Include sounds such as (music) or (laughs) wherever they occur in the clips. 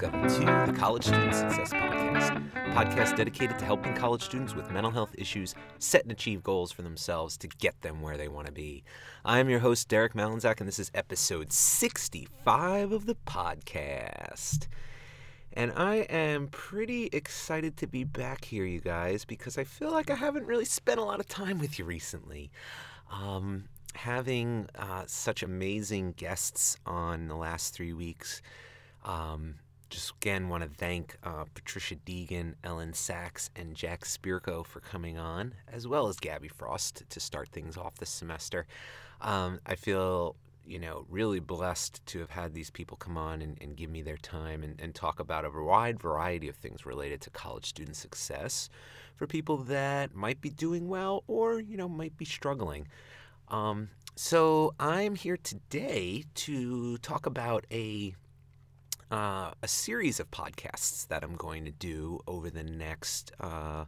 Welcome to the College Student Success Podcast, podcast dedicated to helping college students with mental health issues set and achieve goals for themselves to get them where they want to be. I'm your host, Derek Malinzak, and this is episode 65 of the podcast. And I am pretty excited to be back here, you guys, because I feel like I haven't really spent a lot of time with you recently. Um, having uh, such amazing guests on the last three weeks um, just again want to thank uh, Patricia Deegan, Elyn Saks, and Jack Spirko for coming on, as well as Gabby Frost to start things off this semester. Um, I feel, you know, really blessed to have had these people come on and, and give me their time and, and talk about a wide variety of things related to college student success for people that might be doing well or, you know, might be struggling. Um, so I'm here today to talk about a uh, a series of podcasts that I'm going to do over the next uh,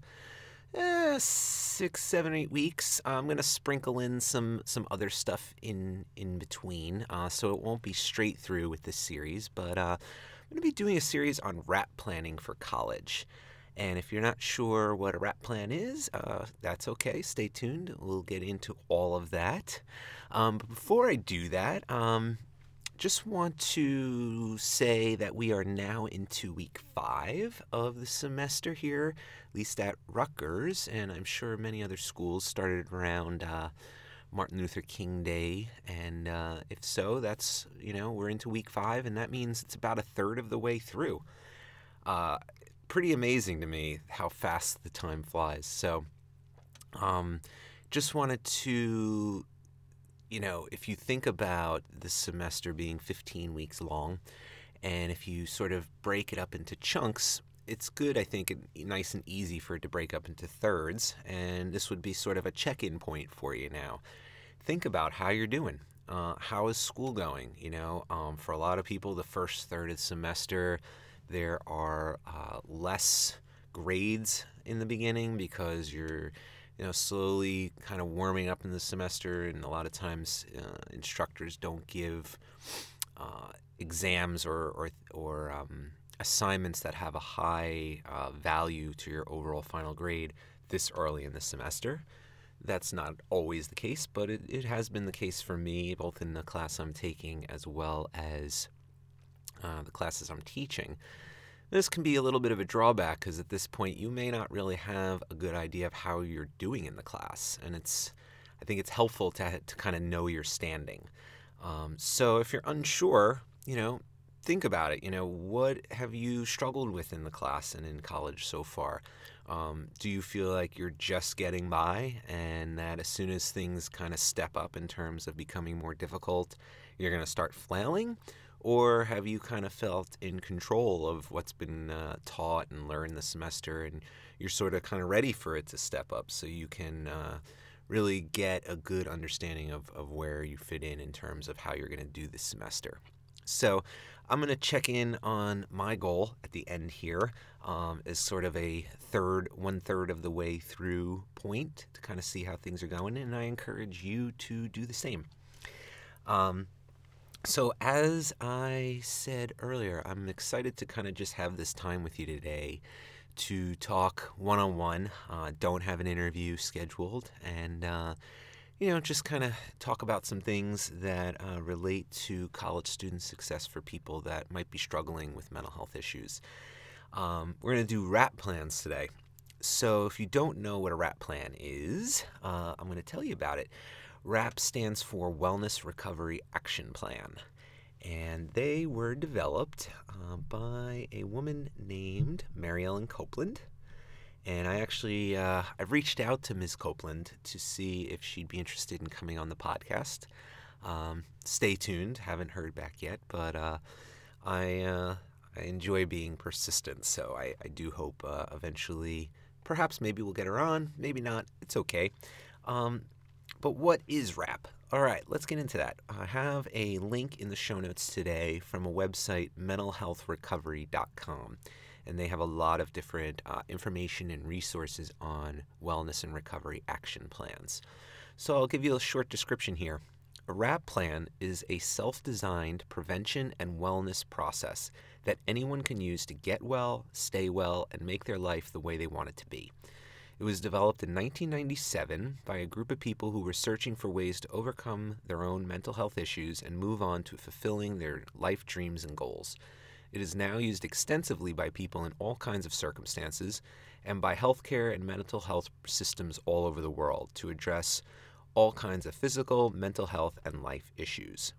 eh, six, seven, eight weeks. I'm going to sprinkle in some some other stuff in in between, uh, so it won't be straight through with this series. But uh, I'm going to be doing a series on WRAP planning for college. And if you're not sure what a WRAP plan is, uh, that's okay. Stay tuned. We'll get into all of that. Um, but before I do that, um, just want to say that we are now into week five of the semester here, at least at Rutgers, and I'm sure many other schools started around uh, Martin Luther King Day. And uh, if so, that's, you know, we're into week five, and that means it's about a third of the way through. Uh, pretty amazing to me how fast the time flies. So, um, just wanted to you know, if you think about the semester being 15 weeks long, and if you sort of break it up into chunks, it's good, I think, nice and easy for it to break up into thirds. And this would be sort of a check in point for you now. Think about how you're doing. Uh, how is school going? You know, um, for a lot of people, the first third of the semester, there are uh, less grades in the beginning because you're you know, slowly kind of warming up in the semester, and a lot of times uh, instructors don't give uh, exams or or, or um, assignments that have a high uh, value to your overall final grade this early in the semester. That's not always the case, but it, it has been the case for me, both in the class I'm taking as well as uh, the classes I'm teaching. This can be a little bit of a drawback because at this point you may not really have a good idea of how you're doing in the class, and it's I think it's helpful to to kind of know your standing. Um, so if you're unsure, you know, think about it. You know, what have you struggled with in the class and in college so far? Um, do you feel like you're just getting by, and that as soon as things kind of step up in terms of becoming more difficult, you're going to start flailing? Or have you kind of felt in control of what's been uh, taught and learned this semester and you're sort of kind of ready for it to step up so you can uh, really get a good understanding of, of where you fit in in terms of how you're going to do this semester? So I'm going to check in on my goal at the end here um, as sort of a third, one third of the way through point to kind of see how things are going. And I encourage you to do the same. Um, so, as I said earlier, I'm excited to kind of just have this time with you today to talk one on one. Don't have an interview scheduled, and uh, you know, just kind of talk about some things that uh, relate to college student success for people that might be struggling with mental health issues. Um, we're going to do WRAP plans today. So, if you don't know what a WRAP plan is, uh, I'm going to tell you about it. WRAP stands for Wellness Recovery Action Plan. And they were developed uh, by a woman named Mary Ellen Copeland. And I actually uh, I've reached out to Ms. Copeland to see if she'd be interested in coming on the podcast. Um, stay tuned. Haven't heard back yet, but uh, I uh, I enjoy being persistent. So I, I do hope uh, eventually, perhaps maybe we'll get her on. Maybe not. It's okay. Um, but what is WRAP? All right, let's get into that. I have a link in the show notes today from a website, mentalhealthrecovery.com. And they have a lot of different uh, information and resources on wellness and recovery action plans. So I'll give you a short description here. A WRAP plan is a self designed prevention and wellness process that anyone can use to get well, stay well, and make their life the way they want it to be. It was developed in 1997 by a group of people who were searching for ways to overcome their own mental health issues and move on to fulfilling their life dreams and goals. It is now used extensively by people in all kinds of circumstances and by healthcare and mental health systems all over the world to address all kinds of physical, mental health, and life issues.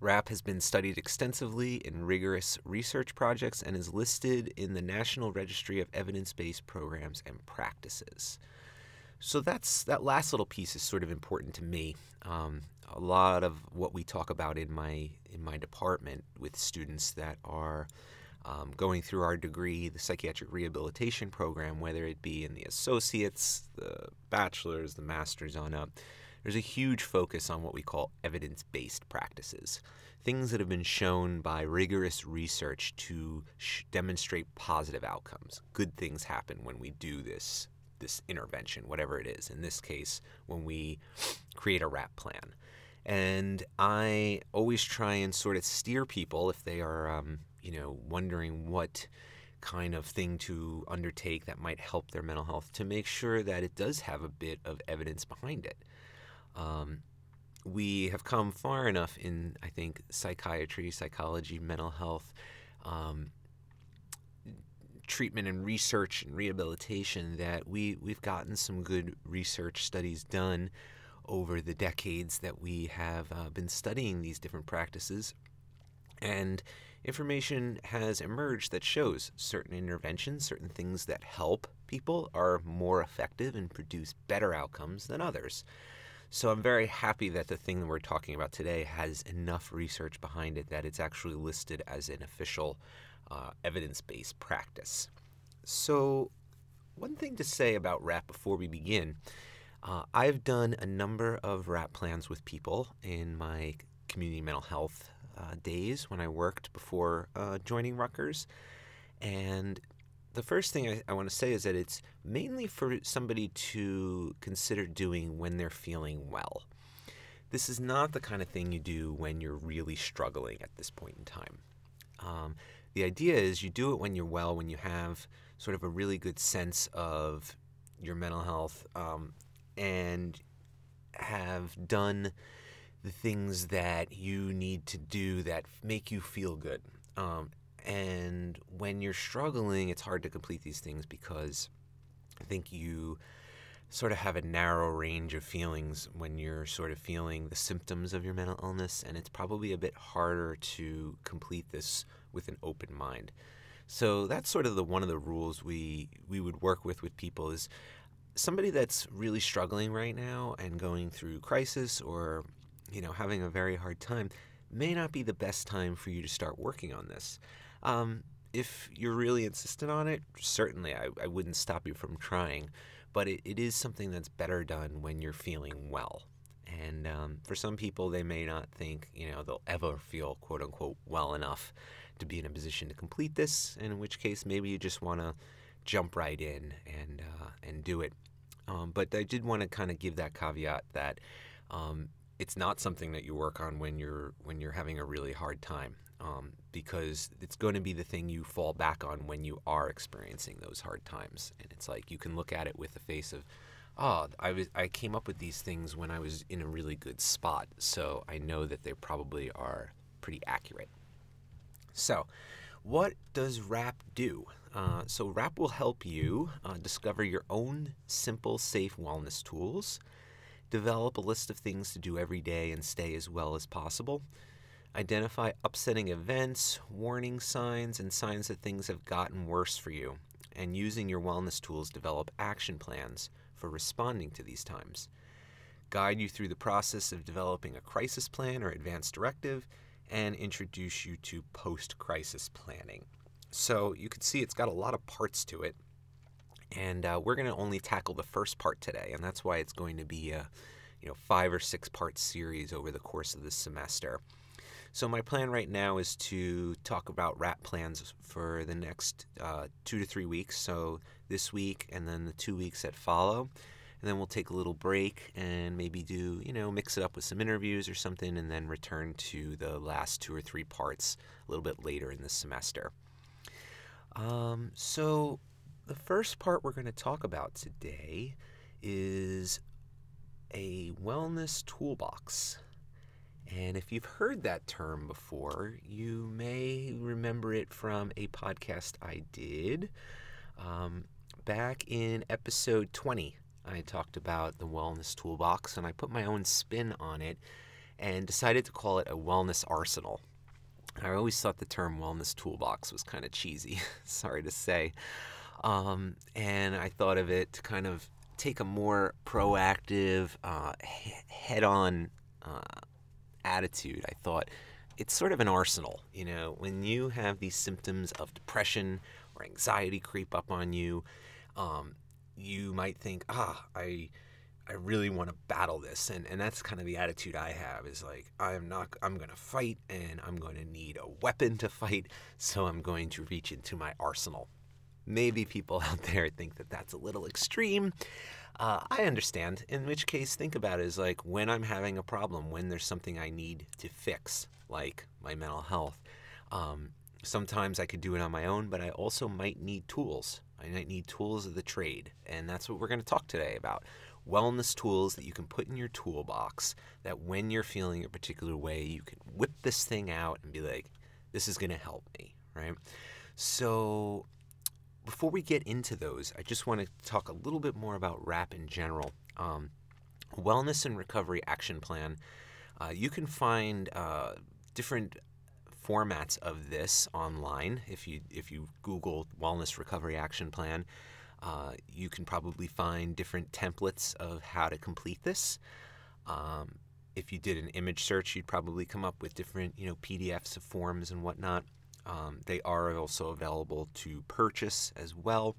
WRAP has been studied extensively in rigorous research projects and is listed in the National Registry of Evidence-Based Programs and Practices. So that's that last little piece is sort of important to me. Um, a lot of what we talk about in my in my department with students that are um, going through our degree, the psychiatric rehabilitation program, whether it be in the associates, the bachelor's, the master's on up, there's a huge focus on what we call evidence based practices. Things that have been shown by rigorous research to sh- demonstrate positive outcomes. Good things happen when we do this this intervention, whatever it is. In this case, when we create a WRAP plan. And I always try and sort of steer people if they are, um, you know, wondering what kind of thing to undertake that might help their mental health to make sure that it does have a bit of evidence behind it. Um, we have come far enough in, I think, psychiatry, psychology, mental health, um, treatment and research and rehabilitation that we, we've gotten some good research studies done over the decades that we have uh, been studying these different practices. And information has emerged that shows certain interventions, certain things that help people are more effective and produce better outcomes than others. So I'm very happy that the thing that we're talking about today has enough research behind it that it's actually listed as an official uh, evidence based practice. So, one thing to say about WRAP before we begin uh, I've done a number of WRAP plans with people in my community mental health uh, days when I worked before uh, joining Rutgers. And the first thing I, I want to say is that it's mainly for somebody to consider doing when they're feeling well. This is not the kind of thing you do when you're really struggling at this point in time. Um, the idea is you do it when you're well, when you have sort of a really good sense of your mental health um, and have done the things that you need to do that make you feel good. Um, and when you're struggling, it's hard to complete these things because I think you sort of have a narrow range of feelings when you're sort of feeling the symptoms of your mental illness, and it's probably a bit harder to complete this with an open mind. So that's sort of the one of the rules we we would work with with people is somebody that's really struggling right now and going through crisis or you know having a very hard time may not be the best time for you to start working on this. Um, if you're really insistent on it, certainly I, I wouldn't stop you from trying, but it, it is something that's better done when you're feeling well. And um, for some people, they may not think, you know, they'll ever feel quote unquote well enough to be in a position to complete this, and in which case maybe you just want to jump right in and, uh, and do it. Um, but I did want to kind of give that caveat that um, it's not something that you work on when you're when you're having a really hard time um, because it's going to be the thing you fall back on when you are experiencing those hard times and it's like you can look at it with the face of oh I was I came up with these things when I was in a really good spot so I know that they probably are pretty accurate so what does WRAP do? Uh, so, WRAP will help you uh, discover your own simple, safe wellness tools Develop a list of things to do every day and stay as well as possible. Identify upsetting events, warning signs, and signs that things have gotten worse for you. And using your wellness tools, develop action plans for responding to these times. Guide you through the process of developing a crisis plan or advanced directive, and introduce you to post crisis planning. So you can see it's got a lot of parts to it and uh, we're going to only tackle the first part today, and that's why it's going to be a you know five or six part series over the course of this semester. So my plan right now is to talk about WRAP plans for the next uh, two to three weeks. So this week and then the two weeks that follow, and then we'll take a little break and maybe do, you know, mix it up with some interviews or something, and then return to the last two or three parts a little bit later in the semester. Um, so, the first part we're going to talk about today is a wellness toolbox. And if you've heard that term before, you may remember it from a podcast I did um, back in episode 20. I talked about the wellness toolbox and I put my own spin on it and decided to call it a wellness arsenal. I always thought the term wellness toolbox was kind of cheesy, (laughs) sorry to say. Um, and I thought of it to kind of take a more proactive, uh, head on uh, attitude. I thought it's sort of an arsenal. You know, when you have these symptoms of depression or anxiety creep up on you, um, you might think, ah, I. I really want to battle this and, and that's kind of the attitude I have is like I'm not I'm going to fight and I'm going to need a weapon to fight so I'm going to reach into my arsenal maybe people (laughs) out there think that that's a little extreme. Uh, I understand. In which case, think about it as like when I'm having a problem, when there's something I need to fix, like my mental health. Um, sometimes I could do it on my own, but I also might need tools. I might need tools of the trade. And that's what we're going to talk today about wellness tools that you can put in your toolbox that when you're feeling a particular way, you can whip this thing out and be like, this is going to help me, right? So, before we get into those, I just want to talk a little bit more about WRAP in general. Um, Wellness and Recovery Action Plan. Uh, you can find uh, different formats of this online. If you if you Google Wellness Recovery Action Plan, uh, you can probably find different templates of how to complete this. Um, if you did an image search, you'd probably come up with different you know PDFs of forms and whatnot. Um, they are also available to purchase as well.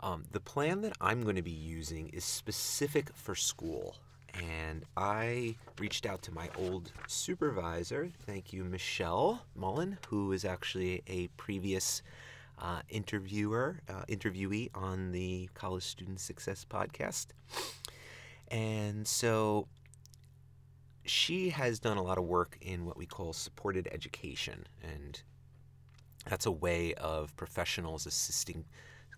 Um, the plan that I'm going to be using is specific for school. And I reached out to my old supervisor, thank you, Michelle Mullen, who is actually a previous uh, interviewer, uh, interviewee on the College Student Success podcast. And so she has done a lot of work in what we call supported education. And that's a way of professionals assisting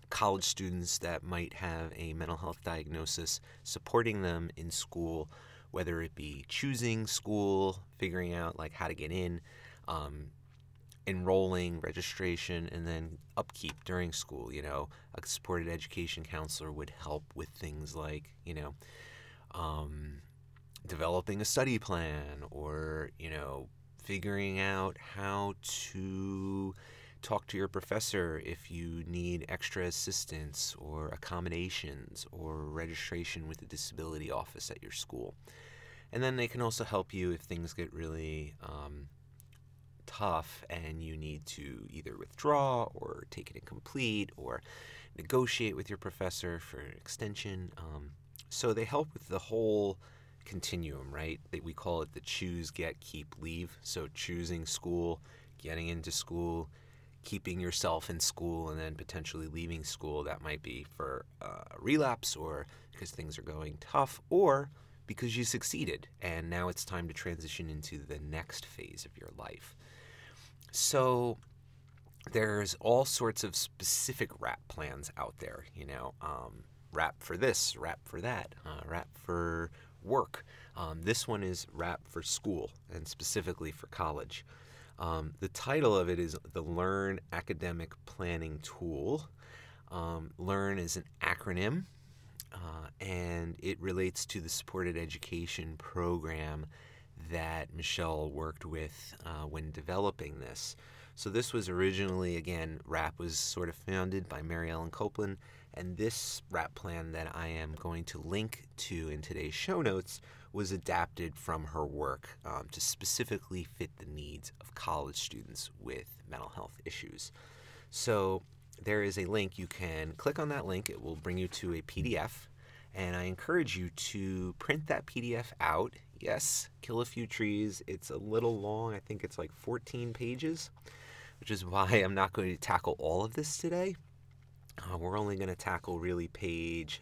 college students that might have a mental health diagnosis, supporting them in school, whether it be choosing school, figuring out like how to get in, um, enrolling, registration, and then upkeep during school. You know, a supported education counselor would help with things like, you know, um, developing a study plan or, you know, figuring out how to talk to your professor if you need extra assistance or accommodations or registration with the disability office at your school. And then they can also help you if things get really um, tough and you need to either withdraw or take it incomplete or negotiate with your professor for an extension. Um, so they help with the whole continuum, right? That we call it the choose, get, keep, leave. So choosing school, getting into school, keeping yourself in school and then potentially leaving school. That might be for uh, a relapse or because things are going tough or because you succeeded and now it's time to transition into the next phase of your life. So there's all sorts of specific WRAP plans out there, you know, um, WRAP for this, WRAP for that, uh, WRAP for work. Um, this one is WRAP for school and specifically for college. Um, the title of it is the Learn Academic Planning Tool. Um, Learn is an acronym uh, and it relates to the supported education program that Michelle worked with uh, when developing this. So, this was originally, again, WRAP was sort of founded by Mary Ellen Copeland, and this WRAP plan that I am going to link to in today's show notes was adapted from her work um, to specifically fit the needs of college students with mental health issues. So there is a link. You can click on that link, it will bring you to a PDF. And I encourage you to print that PDF out. Yes, kill a few trees. It's a little long. I think it's like 14 pages, which is why I'm not going to tackle all of this today. Uh, we're only going to tackle really page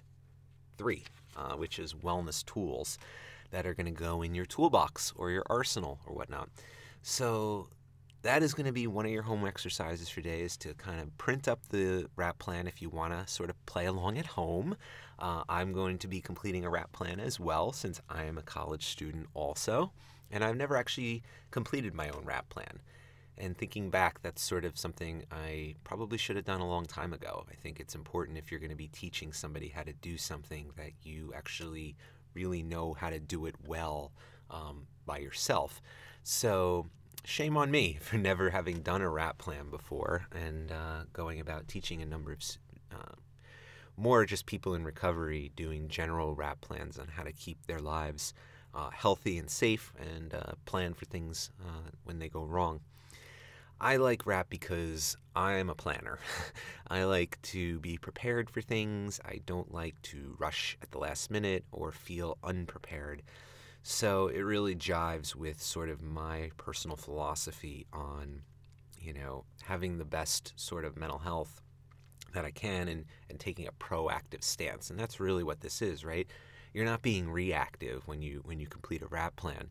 three uh, which is wellness tools that are going to go in your toolbox or your arsenal or whatnot. So that is going to be one of your home exercises for today is to kind of print up the WRAP plan if you want to sort of play along at home. Uh, I'm going to be completing a WRAP plan as well since I am a college student also. And I've never actually completed my own WRAP plan. And thinking back, that's sort of something I probably should have done a long time ago. I think it's important if you're going to be teaching somebody how to do something that you actually really know how to do it well um, by yourself. So, shame on me (laughs) for never having done a WRAP plan before and uh, going about teaching a number of uh, more just people in recovery doing general WRAP plans on how to keep their lives uh, healthy and safe and uh, plan for things uh, when they go wrong. I like WRAP because I'm a planner. (laughs) I like to be prepared for things. I don't like to rush at the last minute or feel unprepared. So it really jives with sort of my personal philosophy on, you know, having the best sort of mental health that I can and, and taking a proactive stance. And that's really what this is, right? You're not being reactive when you when you complete a WRAP plan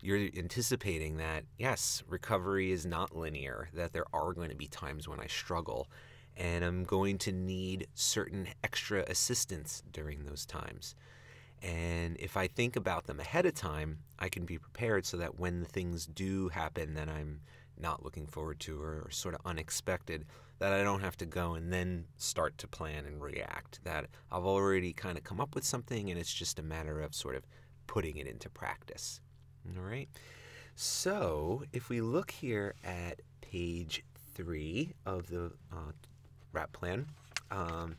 you're anticipating that yes, recovery is not linear, that there are going to be times when I struggle, and I'm going to need certain extra assistance during those times. And if I think about them ahead of time, I can be prepared so that when things do happen that I'm not looking forward to or, or sort of unexpected, that I don't have to go and then start to plan and react. That I've already kind of come up with something and it's just a matter of sort of putting it into practice. All right. So if we look here at page three of the uh, WRAP plan, um,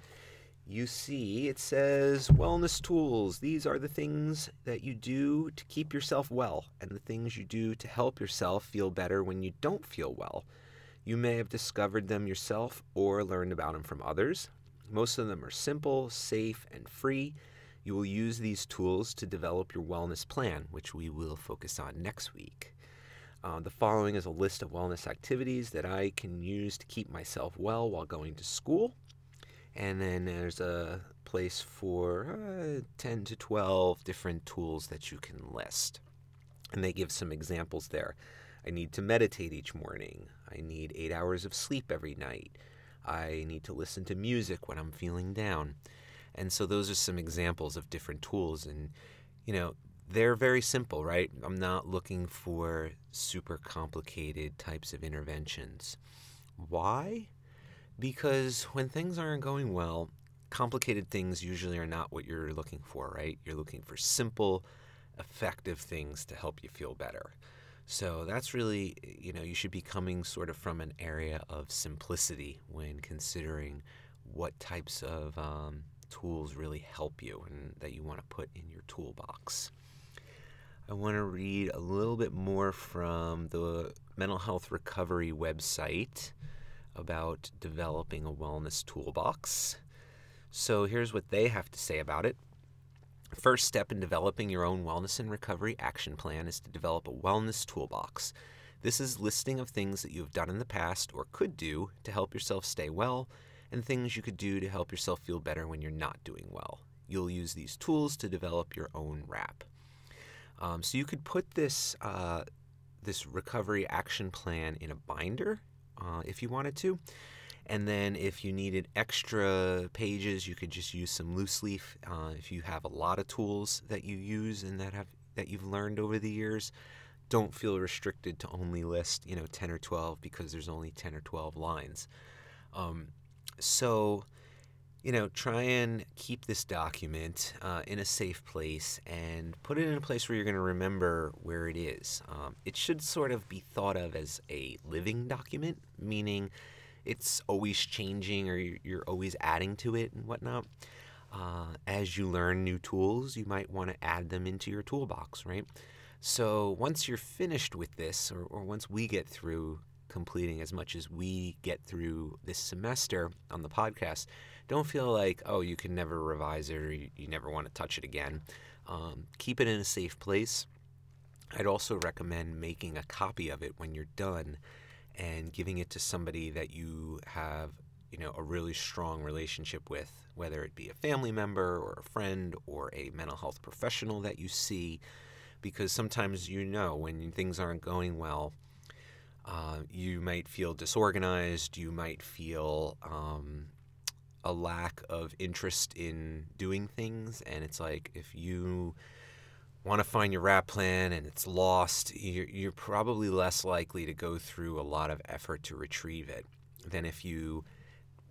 you see it says wellness tools. These are the things that you do to keep yourself well and the things you do to help yourself feel better when you don't feel well. You may have discovered them yourself or learned about them from others. Most of them are simple, safe, and free. You will use these tools to develop your wellness plan, which we will focus on next week. Uh, the following is a list of wellness activities that I can use to keep myself well while going to school. And then there's a place for uh, 10 to 12 different tools that you can list. And they give some examples there. I need to meditate each morning. I need eight hours of sleep every night. I need to listen to music when I'm feeling down. And so those are some examples of different tools. And, you know, they're very simple, right? I'm not looking for super complicated types of interventions. Why? Because when things aren't going well, complicated things usually are not what you're looking for, right? You're looking for simple, effective things to help you feel better. So that's really, you know, you should be coming sort of from an area of simplicity when considering what types of um, tools really help you and that you want to put in your toolbox. I want to read a little bit more from the Mental Health Recovery website about developing a wellness toolbox. So here's what they have to say about it. First step in developing your own wellness and recovery action plan is to develop a wellness toolbox. This is listing of things that you have done in the past or could do to help yourself stay well and things you could do to help yourself feel better when you're not doing well. You'll use these tools to develop your own WRAP. Um, so you could put this uh, this recovery action plan in a binder uh, if you wanted to. And then if you needed extra pages, you could just use some loose leaf. Uh, if you have a lot of tools that you use and that have that you've learned over the years, don't feel restricted to only list you know 10 or 12 because there's only 10 or 12 lines. Um, so, you know, try and keep this document uh, in a safe place and put it in a place where you're going to remember where it is. Um, it should sort of be thought of as a living document, meaning it's always changing or you're always adding to it and whatnot. Uh, as you learn new tools, you might want to add them into your toolbox, right? So once you're finished with this, or, or once we get through completing as much as we get through this semester on the podcast, don't feel like, oh, you can never revise it or you, you never want to touch it again. Um, keep it in a safe place. I'd also recommend making a copy of it when you're done and giving it to somebody that you have you know a really strong relationship with, whether it be a family member or a friend or a mental health professional that you see, because sometimes you know when things aren't going well. Uh, you might feel disorganized. You might feel um, a lack of interest in doing things. And it's like if you want to find your WRAP plan and it's lost, you're, you're probably less likely to go through a lot of effort to retrieve it than if you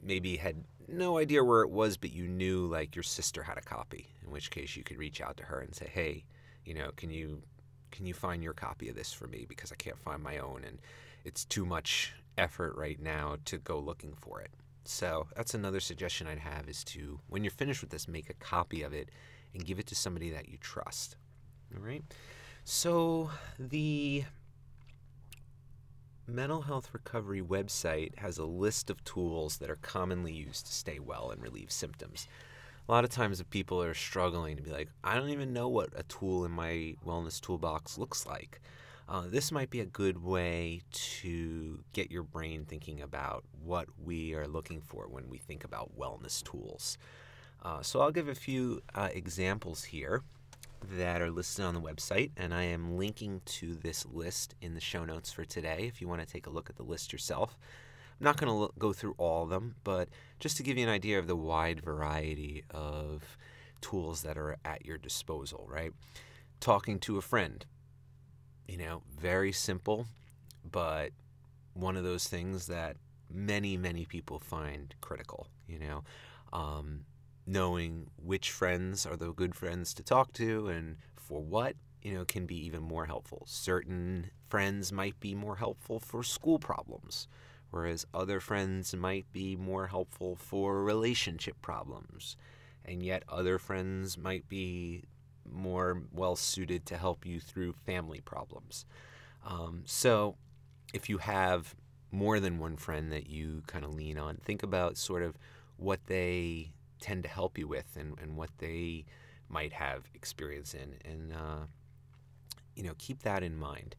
maybe had no idea where it was, but you knew like your sister had a copy, in which case you could reach out to her and say, hey, you know, can you can you find your copy of this for me because I can't find my own and it's too much effort right now to go looking for it. So that's another suggestion I'd have is to when you're finished with this, make a copy of it and give it to somebody that you trust. All right. So the Mental Health Recovery website has a list of tools that are commonly used to stay well and relieve symptoms. A lot of times, if people are struggling to be like, I don't even know what a tool in my wellness toolbox looks like, uh, this might be a good way to get your brain thinking about what we are looking for when we think about wellness tools. Uh, so, I'll give a few uh, examples here that are listed on the website, and I am linking to this list in the show notes for today if you want to take a look at the list yourself. I'm not going to go through all of them, but just to give you an idea of the wide variety of tools that are at your disposal, right? Talking to a friend, you know, very simple, but one of those things that many, many people find critical, you know. Um, knowing which friends are the good friends to talk to and for what you know can be even more helpful certain friends might be more helpful for school problems whereas other friends might be more helpful for relationship problems and yet other friends might be more well suited to help you through family problems um, so if you have more than one friend that you kind of lean on think about sort of what they tend to help you with and, and what they might have experience in. And, uh, you know, keep that in mind.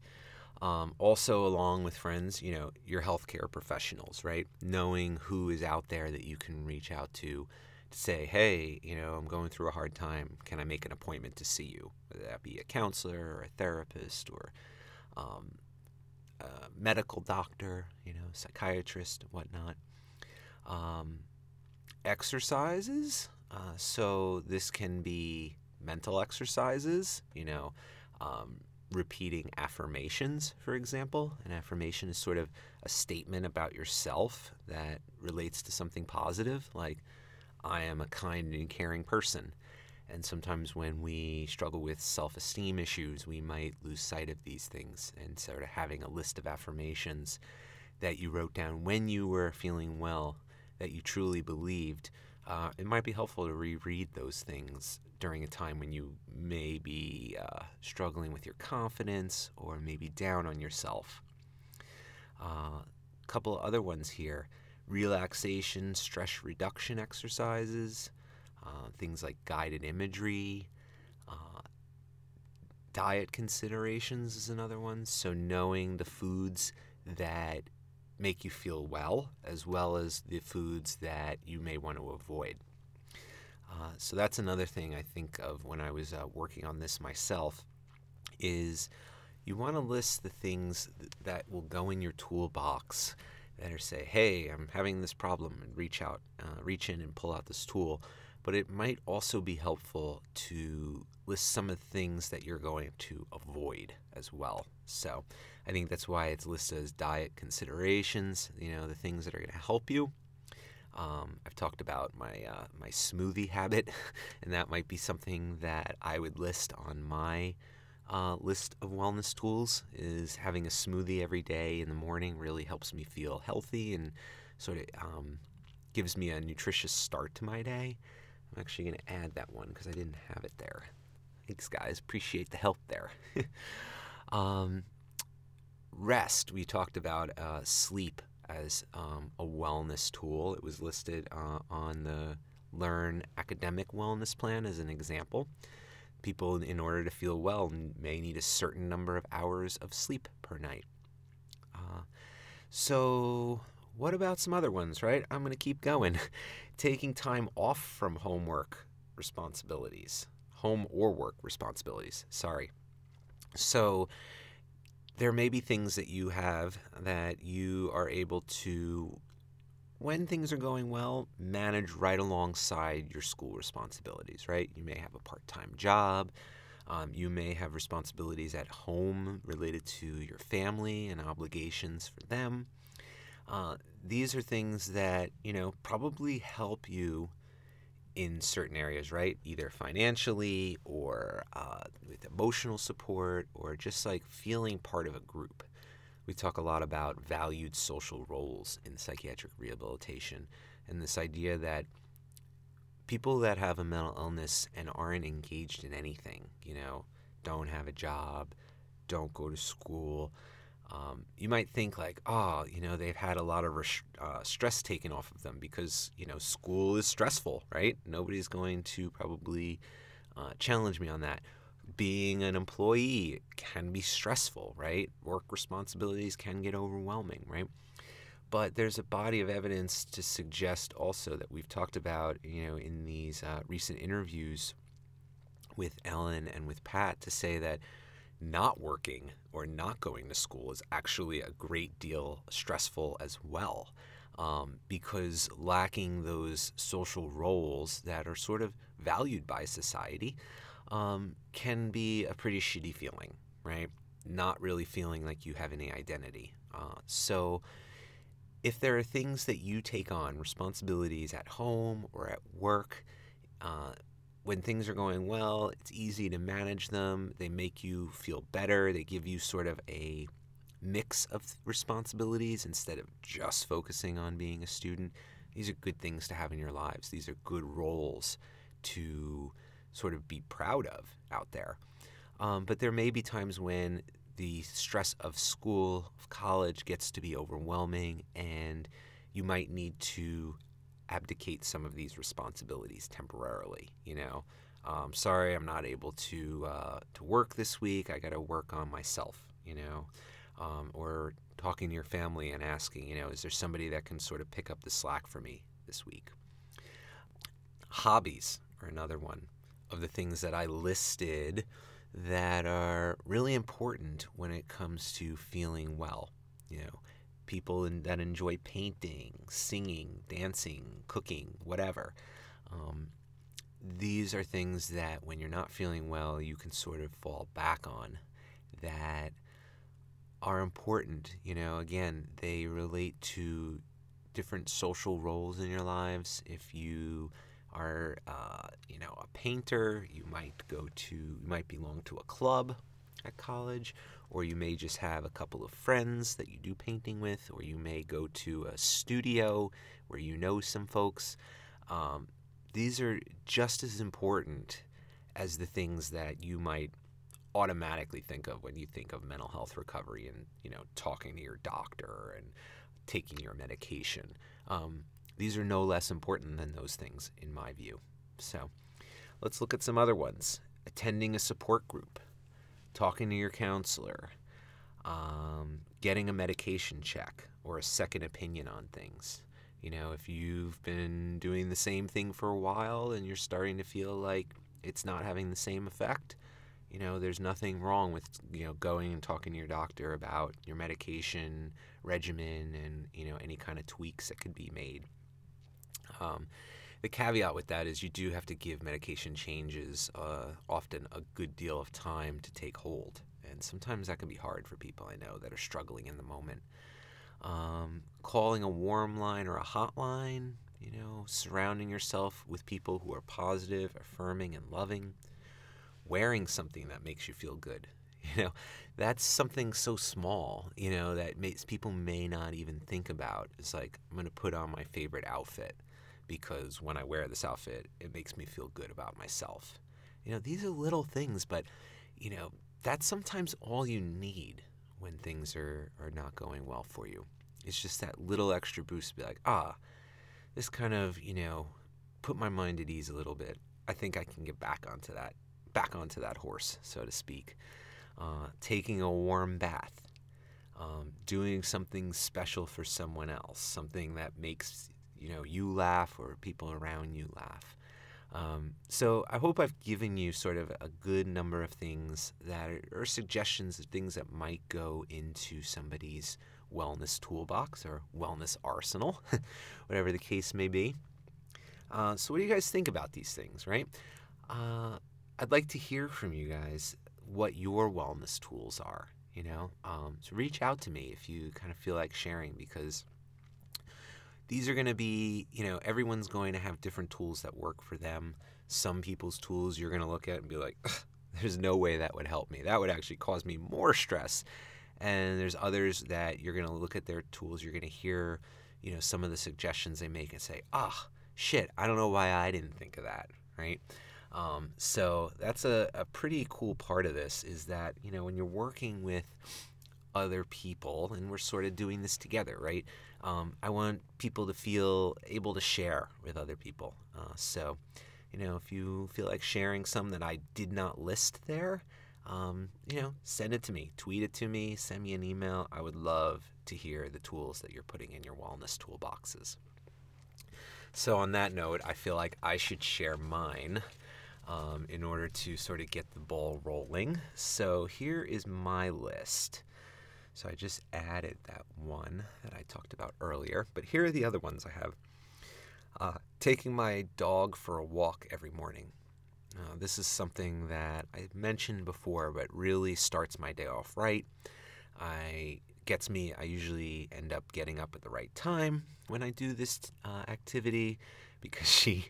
Um, also, along with friends, you know, your healthcare professionals, right? Knowing who is out there that you can reach out to to say, hey, you know, I'm going through a hard time. Can I make an appointment to see you? Whether that be a counselor or a therapist or um, a medical doctor, you know, psychiatrist, whatnot. Um, exercises. Uh, so this can be mental exercises, you know, um, repeating affirmations, for example. An affirmation is sort of a statement about yourself that relates to something positive, like, I am a kind and caring person. And sometimes when we struggle with self esteem issues, we might lose sight of these things and sort of having a list of affirmations that you wrote down when you were feeling well that you truly believed, uh, it might be helpful to reread those things during a time when you may be uh, struggling with your confidence or maybe down on yourself. A uh, couple of other ones here relaxation, stress reduction exercises, uh, things like guided imagery. Uh, diet considerations is another one. So, knowing the foods that make you feel well, as well as the foods that you may want to avoid. Uh, so that's another thing I think of when I was uh, working on this myself is you want to list the things that will go in your toolbox that are say, hey, I'm having this problem and reach out, uh, reach in and pull out this tool. But it might also be helpful to list some of the things that you're going to avoid as well. So I think that's why it's listed as diet considerations, you know, the things that are going to help you. Um, I've talked about my uh, my smoothie habit, (laughs) and that might be something that I would list on my uh, list of wellness tools. Is having a smoothie every day in the morning really helps me feel healthy and sort of um, gives me a nutritious start to my day. I'm actually going to add that one because I didn't have it there. Thanks, guys. Appreciate the help there. (laughs) um, rest, we talked about uh, sleep as um, a wellness tool. It was listed uh, on the Learn Academic Wellness Plan as an example. People, in order to feel well, may need a certain number of hours of sleep per night. Uh, so, what about some other ones, right? I'm going to keep going. (laughs) Taking time off from homework responsibilities, home or work responsibilities, sorry. So, there may be things that you have that you are able to, when things are going well, manage right alongside your school responsibilities, right? You may have a part time job. Um, you may have responsibilities at home related to your family and obligations for them. Uh, these are things that, you know, probably help you in certain areas, right? Either financially or uh, with emotional support or just like feeling part of a group. We talk a lot about valued social roles in psychiatric rehabilitation and this idea that people that have a mental illness and aren't engaged in anything, you know, don't have a job, don't go to school, um, you might think like, oh, you know, they've had a lot of res- uh, stress taken off of them because you know school is stressful, right? Nobody's going to probably uh, challenge me on that. Being an employee can be stressful, right? Work responsibilities can get overwhelming, right? But there's a body of evidence to suggest also that we've talked about, you know, in these uh, recent interviews with Ellen and with Pat to say that not working or not going to school is actually a great deal stressful as well. Um, because lacking those social roles that are sort of valued by society um, can be a pretty shitty feeling, right? Not really feeling like you have any identity. Uh, so, if there are things that you take on, responsibilities at home or at work, uh, when things are going well, it's easy to manage them. They make you feel better. They give you sort of a mix of responsibilities instead of just focusing on being a student. These are good things to have in your lives. These are good roles to sort of be proud of out there. Um, but there may be times when the stress of school, of college gets to be overwhelming, and you might need to abdicate some of these responsibilities temporarily. You know, um, sorry, I'm not able to uh, to work this week. I got to work on myself. You know, um, or talking to your family and asking, you know, is there somebody that can sort of pick up the slack for me this week? Hobbies are another one of the things that I listed that are really important when it comes to feeling well. You know, people in, that enjoy painting, singing, dancing, cooking, whatever. Um, these are things that when you're not feeling well, you can sort of fall back on that are important. You know, again, they relate to different social roles in your lives. If you are, uh, you know, a painter, you might go to, you might belong to a club at college, or you may just have a couple of friends that you do painting with, or you may go to a studio where you know some folks. Um, these are just as important as the things that you might automatically think of when you think of mental health recovery and you know talking to your doctor and taking your medication. Um, these are no less important than those things in my view. So let's look at some other ones. Attending a support group talking to your counselor, um, getting a medication check or a second opinion on things. You know, if you've been doing the same thing for a while and you're starting to feel like it's not having the same effect, you know, there's nothing wrong with, you know, going and talking to your doctor about your medication regimen and, you know, any kind of tweaks that could be made. Um, the caveat with that is you do have to give medication changes uh, often a good deal of time to take hold. And sometimes that can be hard for people I know that are struggling in the moment. Um, calling a warm line or a hotline, you know, surrounding yourself with people who are positive, affirming, and loving. Wearing something that makes you feel good. (laughs) You know, that's something so small, you know, that makes people may not even think about. It's like, I'm going to put on my favorite outfit because when I wear this outfit, it makes me feel good about myself. You know, these are little things, but, you know, that's sometimes all you need when things are, are not going well for you. It's just that little extra boost to be like, ah, this kind of, you know, put my mind at ease a little bit. I think I can get back onto that, back onto that horse, so to speak. Uh, taking a warm bath. um, doing something special for someone else, something that makes you know you laugh or people around you laugh. Um, so I hope I've given you sort of a good number of things that are, suggestions of things that might go into somebody's wellness toolbox or wellness arsenal, (laughs) whatever the case may be. Uh, so, what do you guys think about these things, right? Uh, I'd like to hear from you guys what your wellness tools are. You know, um, so reach out to me if you kind of feel like sharing because these are going to be, you know, everyone's going to have different tools that work for them. Some people's tools you're going to look at and be like, there's no way that would help me. That would actually cause me more stress. And there's others that you're going to look at their tools, you're going to hear, you know, some of the suggestions they make and say, ah, shit, I don't know why I didn't think of that, right? Um, so that's a, a pretty cool part of this is that, you know, when you're working with other people and we're sort of doing this together, right? Um, I want people to feel able to share with other people. Uh, so, you know, if you feel like sharing some that I did not list there, um, you know, send it to me, tweet it to me, send me an email. I would love to hear the tools that you're putting in your wellness toolboxes. So, on that note, I feel like I should share mine um, in order to sort of get the ball rolling. So, here is my list. So, I just added that one that I talked about earlier, but here are the other ones I have. Uh, taking my dog for a walk every morning. Uh, this is something that I mentioned before, but really starts my day off right. I gets me. I usually end up getting up at the right time when I do this uh, activity because (laughs) she,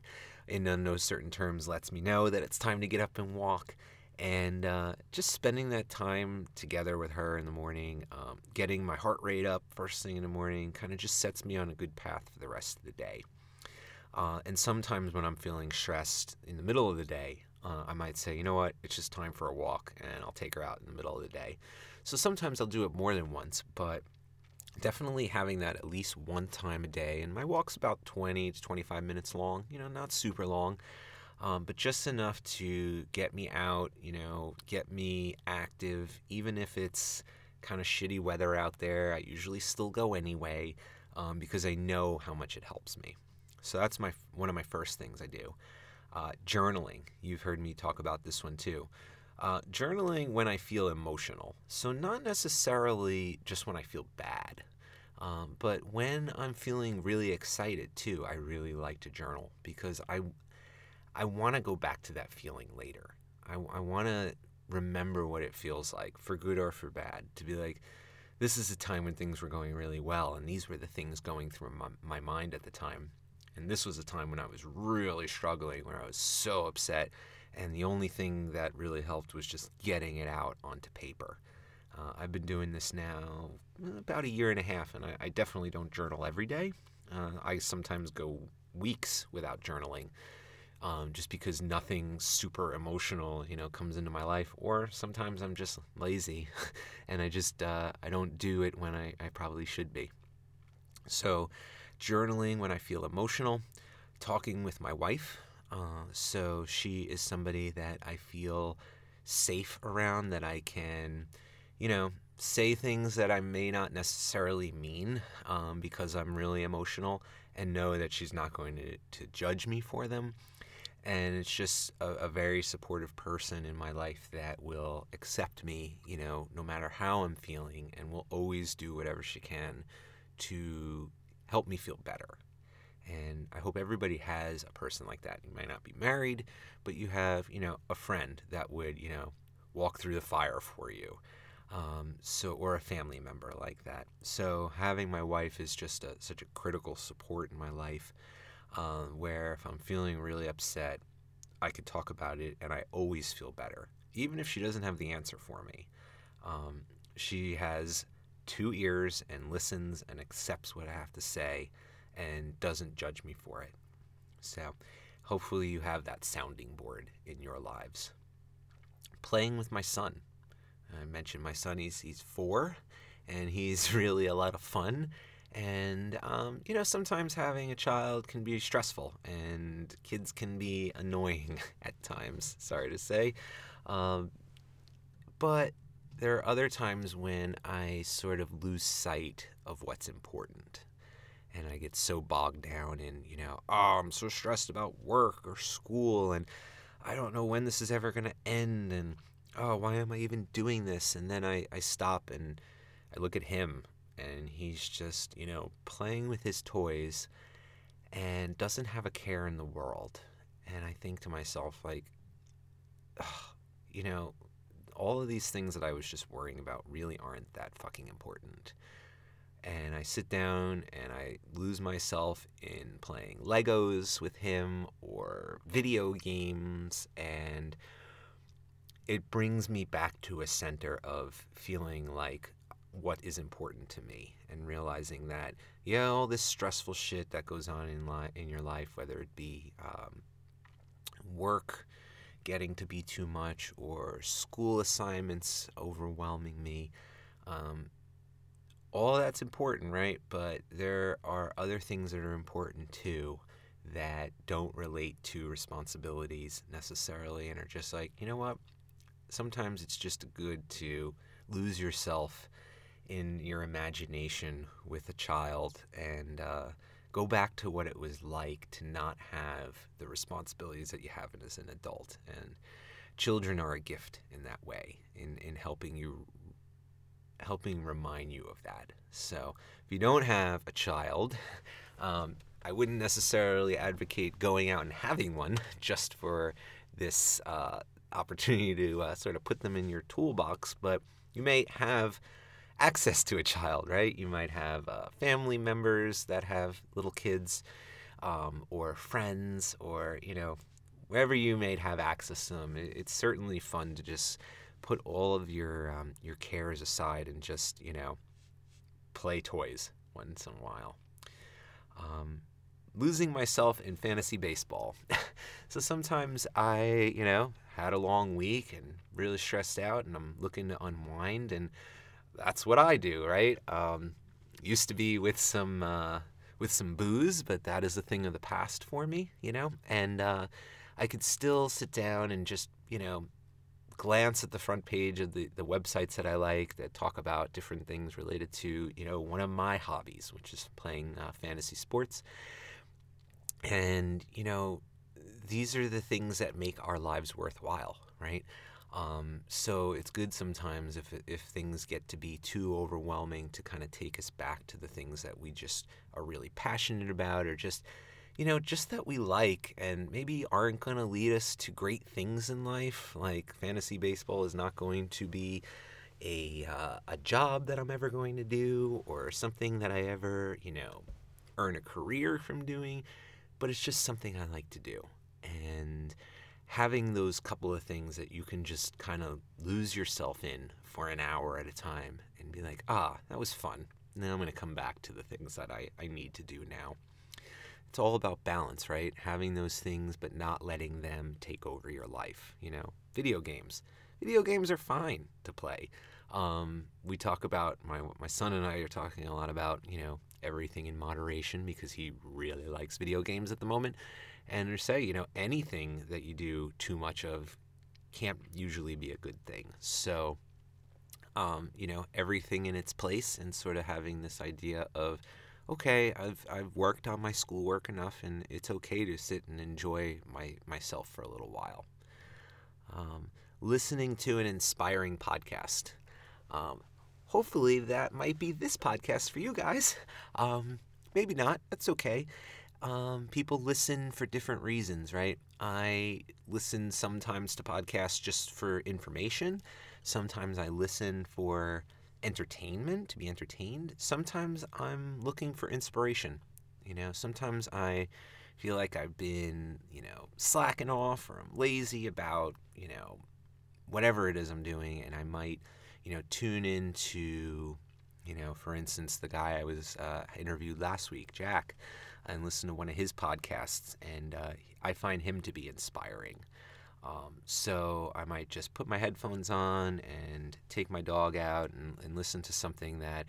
in no certain terms, lets me know that it's time to get up and walk. And uh, just spending that time together with her in the morning, um, getting my heart rate up first thing in the morning, kind of just sets me on a good path for the rest of the day. Uh, and sometimes when I'm feeling stressed in the middle of the day, uh, I might say, you know what, it's just time for a walk, and I'll take her out in the middle of the day. So sometimes I'll do it more than once, but definitely having that at least one time a day. And my walk's about 20 to 25 minutes long, you know, not super long, um, but just enough to get me out, you know, get me active, even if it's kind of shitty weather out there. I usually still go anyway um, because I know how much it helps me. So that's my one of my first things I do. Uh, journaling. You've heard me talk about this one too. Uh, journaling when I feel emotional. So, not necessarily just when I feel bad, um, but when I'm feeling really excited too, I really like to journal because I, I want to go back to that feeling later. I, I want to remember what it feels like, for good or for bad, to be like, this is a time when things were going really well, and these were the things going through my, my mind at the time. And this was a time when I was really struggling, where I was so upset and the only thing that really helped was just getting it out onto paper. Uh, I've been doing this now about a year and a half, and I, I definitely don't journal every day. Uh, I sometimes go weeks without journaling, um, just because nothing super emotional, you know, comes into my life. Or sometimes I'm just lazy, (laughs) and I just uh, I don't do it when I, I probably should be. So, journaling when I feel emotional, talking with my wife uh, so she is somebody that I feel safe around, that I can, you know, say things that I may not necessarily mean um, because I'm really emotional and know that she's not going to, to judge me for them. And it's just a, a very supportive person in my life that will accept me, you know, no matter how I'm feeling, and will always do whatever she can to help me feel better. And I hope everybody has a person like that. You might not be married, but you have, you know, a friend that would, you know, walk through the fire for you. Um, so, or a family member like that. So, having my wife is just a, such a critical support in my life. Um, where if I'm feeling really upset, I could talk about it, and I always feel better, even if she doesn't have the answer for me. Um, she has two ears and listens and accepts what I have to say and doesn't judge me for it. So, hopefully, you have that sounding board in your lives. Playing with my son. I mentioned my son, he's, he's four, and he's (laughs) really a lot of fun. And, um, you know, sometimes having a child can be stressful, and kids can be annoying (laughs) at times, sorry to say. Um, but there are other times when I sort of lose sight of what's important. And I get so bogged down in, you know, oh, I'm so stressed about work or school, and I don't know when this is ever going to end, and oh, why am I even doing this? And then I, I stop and I look at him, and he's just, you know, playing with his toys and doesn't have a care in the world. And I think to myself, like, oh, you know, all of these things that I was just worrying about really aren't that fucking important. And I sit down and I lose myself in playing Legos with him or video games, and it brings me back to a center of feeling like what is important to me and realizing that yeah all this stressful shit that goes on in li- in your life whether it be um, work getting to be too much or school assignments overwhelming me um, all that's important right? But there are other things that are important too that don't relate to responsibilities necessarily and are just like you know what? Sometimes it's just good to lose yourself in your imagination with a child and uh, go back to what it was like to not have the responsibilities that you have as an adult. And children are a gift in that way, in, in helping you helping remind you of that. So if you don't have a child, (laughs) um, I wouldn't necessarily advocate going out and having one (laughs) just for this uh, opportunity to uh, sort of put them in your toolbox, but you may have access to a child, right? You might have uh, family members that have little kids, um, or friends, or you know, wherever you may have access to them. It's certainly fun to just put all of your um, your cares aside and just you know play toys once in a while. Um, losing myself in fantasy baseball. (laughs) so sometimes I, you know, had a long week and really stressed out, and I'm looking to unwind and that's what I do, right? Um, used to be with some uh, with some booze, but that is a thing of the past for me, you know. And uh, I could still sit down and just, you know, glance at the front page of the, the websites that I like that talk about different things related to, you know, one of my hobbies, which is playing uh, fantasy sports. And, you know, these are the things that make our lives worthwhile, right? Um, so it's good sometimes if, if things get to be too overwhelming to kind of take us back to the things that we just are really passionate about or just, you know, just that we like and maybe aren't going to lead us to great things in life. Like fantasy baseball is not going to be a, uh, a job that I'm ever going to do or something that I ever, you know, earn a career from doing, but it's just something I like to do. And, having those couple of things that you can just kind of lose yourself in for an hour at a time and be like, ah, that was fun. Now I'm going to come back to the things that I, I need to do now. It's all about balance, right? Having those things, but not letting them take over your life. You know, video games. Video games are fine to play. Um, we talk about my my son and I are talking a lot about you know everything in moderation because he really likes video games at the moment, and say, you know, anything that you do too much of can't usually be a good thing. So, um, you know, everything in its place and sort of having this idea of, okay, I've, I've worked on my schoolwork enough and it's okay to sit and enjoy my, myself for a little while. Um, listening to an inspiring podcast. Um, hopefully, that might be this podcast for you guys. Um, maybe not. That's okay um, people listen for different reasons, right? I listen sometimes to podcasts just for information. Sometimes I listen for entertainment, to be entertained. Sometimes I'm looking for inspiration. You know, sometimes I feel like I've been, you know, slacking off or I'm lazy about, you know, whatever it is I'm doing, and I might, you know, tune into, you know, for instance, the guy I was uh, interviewed last week, Jack and listen to one of his podcasts, and uh, I find him to be inspiring. Um, so I might just put my headphones on and take my dog out and, and, listen to something that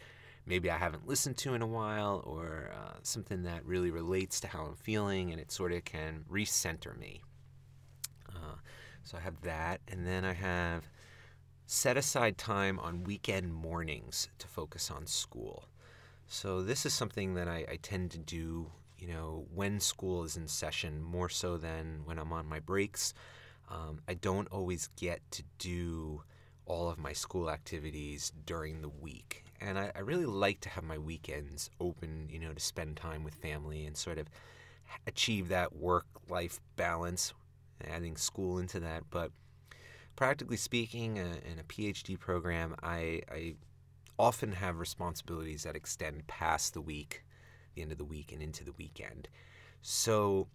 maybe I haven't listened to in a while or uh, something that really relates to how I'm feeling and it sort of can recenter me. Uh, so I have that, and then I have set aside time on weekend mornings to focus on school. So, this is something that I, I tend to do, you know, when school is in session, more so than when I'm on my breaks. Um, I don't always get to do all of my school activities during the week. And I, I, really like to have my weekends open, you know, to spend time with family and sort of achieve that work life balance, adding school into that. But practically speaking, uh, in a PhD program, I, I often have responsibilities that extend past the week, the end of the week, and into the weekend. So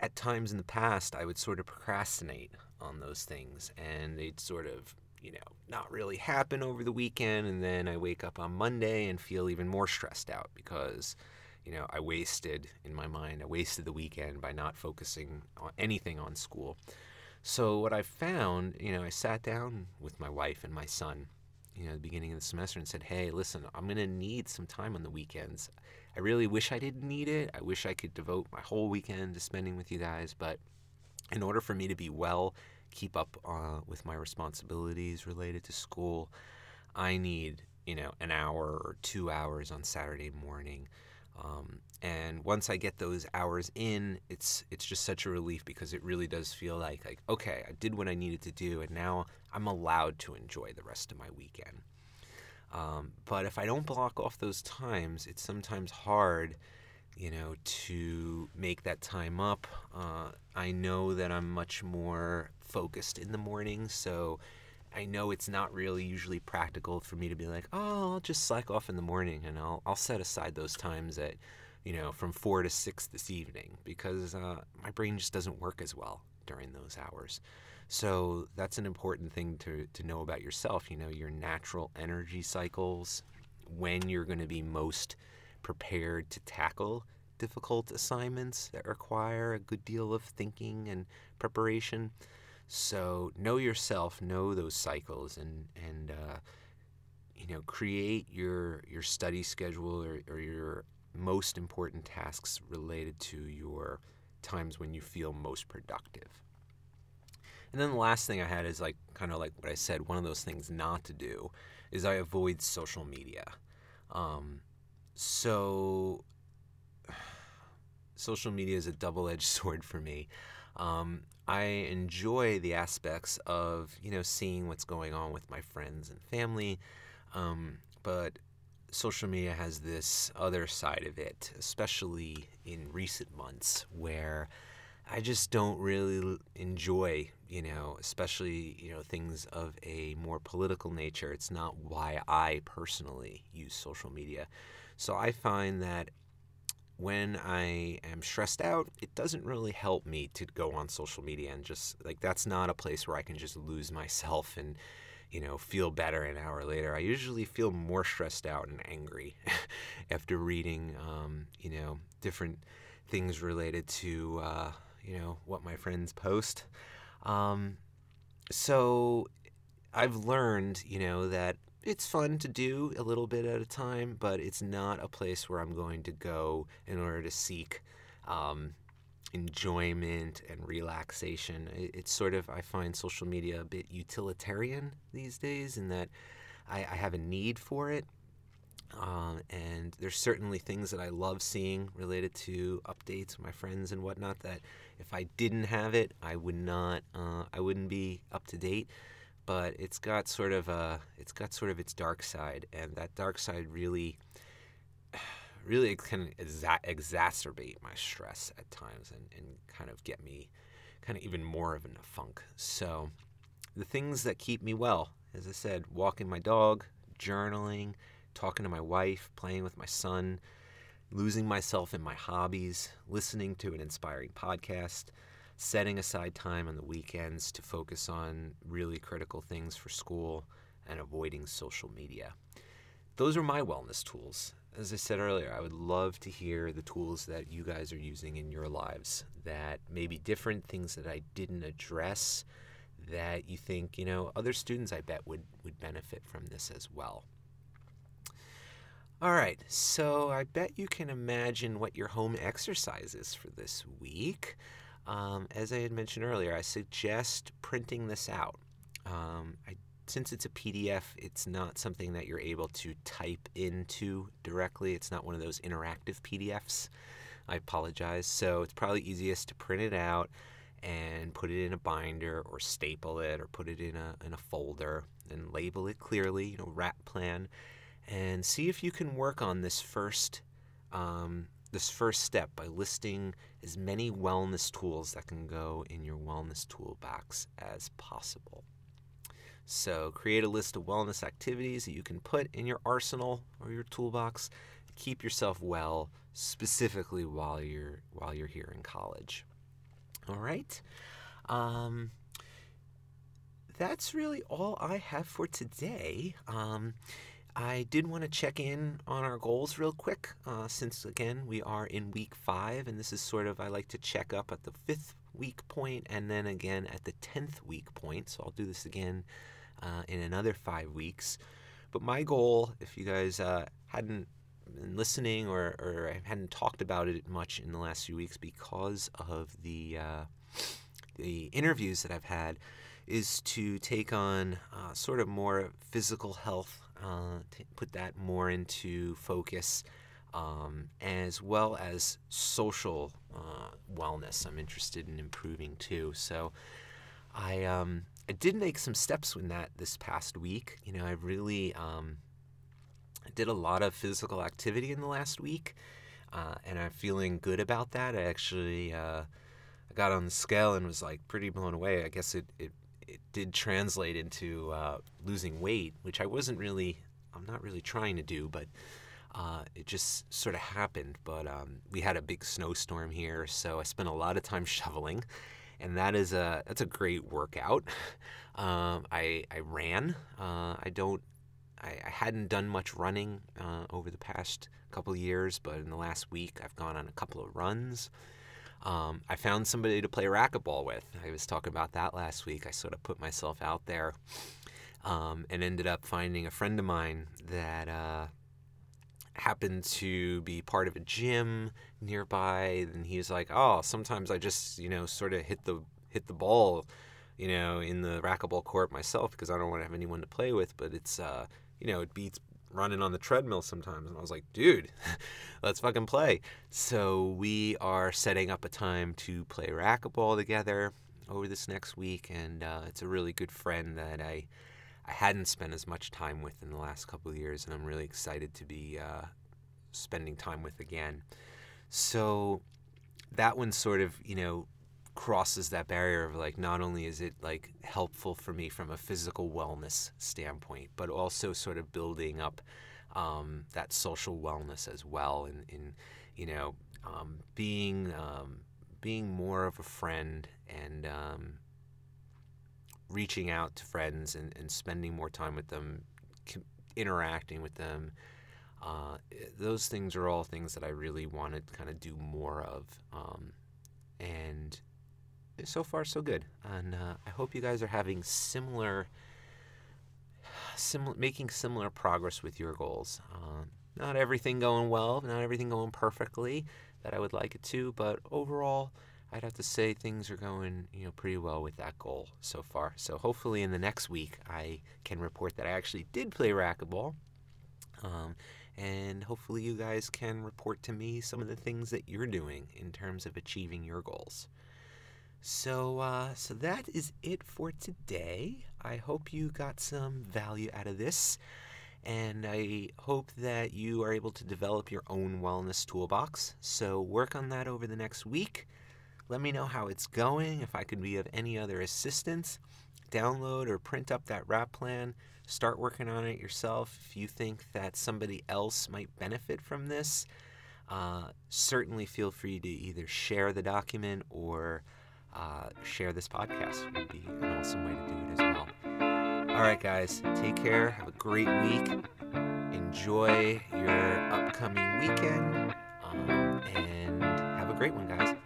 at times in the past, I would sort of procrastinate on those things, and they'd sort of, you know, not really happen over the weekend. And then I wake up on Monday and feel even more stressed out because, you know, I wasted, in my mind, I wasted the weekend by not focusing on anything on school. So what I found, you know, I sat down with my wife and my son, you know, at the beginning of the semester and said, "Hey, listen, I'm going to need some time on the weekends. I really wish I didn't need it. I wish I could devote my whole weekend to spending with you guys, but in order for me to be well, keep up uh, with my responsibilities related to school, I need, you know, an hour or two hours on Saturday morning um, and once I get those hours in, it's it's just such a relief because it really does feel like like okay, I did what I needed to do, and now I'm allowed to enjoy the rest of my weekend. Um, but if I don't block off those times, it's sometimes hard, you know, to make that time up. Uh, I know that I'm much more focused in the morning, so I know it's not really usually practical for me to be like, oh, I'll just slack off in the morning and I'll I'll set aside those times at, you know, from four to six this evening because uh, my brain just doesn't work as well during those hours. So that's an important thing to to know about yourself. You know, your natural energy cycles, when you're going to be most prepared to tackle difficult assignments that require a good deal of thinking and preparation. So know yourself, know those cycles, and and uh, you know create your your study schedule or, or your most important tasks related to your times when you feel most productive. And then the last thing I had is like kind of like what I said. One of those things not to do is I avoid social media. Um, so (sighs) social media is a double-edged (laughs) sword for me. Um, I enjoy the aspects of you know seeing what's going on with my friends and family, um, but social media has this other side of it, especially in recent months, where I just don't really enjoy, you know, especially, you know, things of a more political nature. It's not why I personally use social media. So I find that when I am stressed out, it doesn't really help me to go on social media and just like that's not a place where I can just lose myself and you know feel better an hour later. I usually feel more stressed out and angry (laughs) after reading um, you know different things related to uh, you know what my friends post. Um, so I've learned you know that it's fun to do a little bit at a time, but it's not a place where I'm going to go in order to seek um, enjoyment and relaxation. It's sort of, I find social media a bit utilitarian these days in that I, I have a need for it. Um, and there's certainly things that I love seeing related to updates my friends and whatnot that if I didn't have it, I would not, uh, I wouldn't be up to date but it's got sort of a it's got sort of its dark side, and that dark side really (sighs) really can exa- exacerbate my stress at times and, and kind of get me kind of even more of in a funk. So the things that keep me well, as I said, walking my dog, journaling, talking to my wife, playing with my son, losing myself in my hobbies, listening to an inspiring podcast, setting aside time on the weekends to focus on really critical things for school and avoiding social media. Those are my wellness tools. As I said earlier, I would love to hear the tools that you guys are using in your lives that may be different things that I didn't address that you think, you know, other students I bet would, would benefit from this as well. All right, so I bet you can imagine what your home exercise is for this week. Um, as I had mentioned earlier, I suggest printing this out. Um, I since it's a PDF, it's not something that you're able to type into directly. It's not one of those interactive PDFs. I apologize. So it's probably easiest to print it out and put it in a binder or staple it or put it in a, in a folder and label it clearly, you know, WRAP plan, and see if you can work on this first um, this first step by listing as many wellness tools that can go in your wellness toolbox as possible. So, create a list of wellness activities that you can put in your arsenal or your toolbox. Keep yourself well, specifically while you're while you're here in college. All right. Um, that's really all I have for today. Um, I did want to check in on our goals real quick, uh, since again we are in week five, and this is sort of I like to check up at the fifth week point and then again at the tenth week point. So I'll do this again uh, in another five weeks. But my goal, if you guys uh, hadn't been listening or, or I hadn't talked about it much in the last few weeks because of the uh, the interviews that I've had, is to take on uh, sort of more physical health, uh, put that more into focus, um, as well as social uh, wellness. I'm interested in improving too. So I um, I did make some steps in that this past week. You know, I really um, did a lot of physical activity in the last week, uh, and I'm feeling good about that. I actually uh, I got on the scale and was like pretty blown away. I guess it it, it did translate into uh, losing weight, which I wasn't really I'm not really trying to do, but. Uh, it just sort of happened, but um, we had a big snowstorm here, so I spent a lot of time (laughs) shoveling, and that is a that's a great workout. (laughs) Um, I I ran. Uh, I don't. I, I, hadn't done much running uh, over the past couple of years, but in the last week I've gone on a couple of runs. Um, I found somebody to play racquetball with. I was talking about that last week. I sort of put myself out there um, and ended up finding a friend of mine that uh, happened to be part of a gym nearby and he was like oh sometimes i just you know sort of hit the hit the ball you know in the racquetball court myself because i don't want to have anyone to play with but it's uh you know it beats running on the treadmill sometimes and i was like dude (laughs) let's fucking play so we are setting up a time to play racquetball together over this next week and uh, it's a really good friend that i I hadn't spent as much time with in the last couple of years, and I'm really excited to be uh, spending time with again. So that one sort of, you know, crosses that barrier of like not only is it like helpful for me from a physical wellness standpoint, but also sort of building up um, that social wellness as well, and in, in, you know um, being um, being more of a friend and um, reaching out to friends and, and spending more time with them, interacting with them. Uh, those things are all things that I really want to kind of do more of. Um, and so far, so good. And uh, I hope you guys are having similar, similar, making similar progress with your goals. Uh, not everything going well, not everything going perfectly that I would like it to, but overall, I'd have to say things are going, you know, pretty well with that goal so far. So hopefully in the next week I can report that I actually did play racquetball. Um, and hopefully you guys can report to me some of the things that you're doing in terms of achieving your goals. So, uh, so that is it for today. I hope you got some value out of this, and I hope that you are able to develop your own wellness toolbox. So, work on that over the next week. Let me know how it's going, if I could be of any other assistance. Download or print up that WRAP plan. Start working on it yourself. If you think that somebody else might benefit from this, uh, certainly feel free to either share the document or uh, share this podcast. Would be an awesome way to do it as well. All right, guys, take care. Have a great week. Enjoy your upcoming weekend. Um, and have a great one, guys.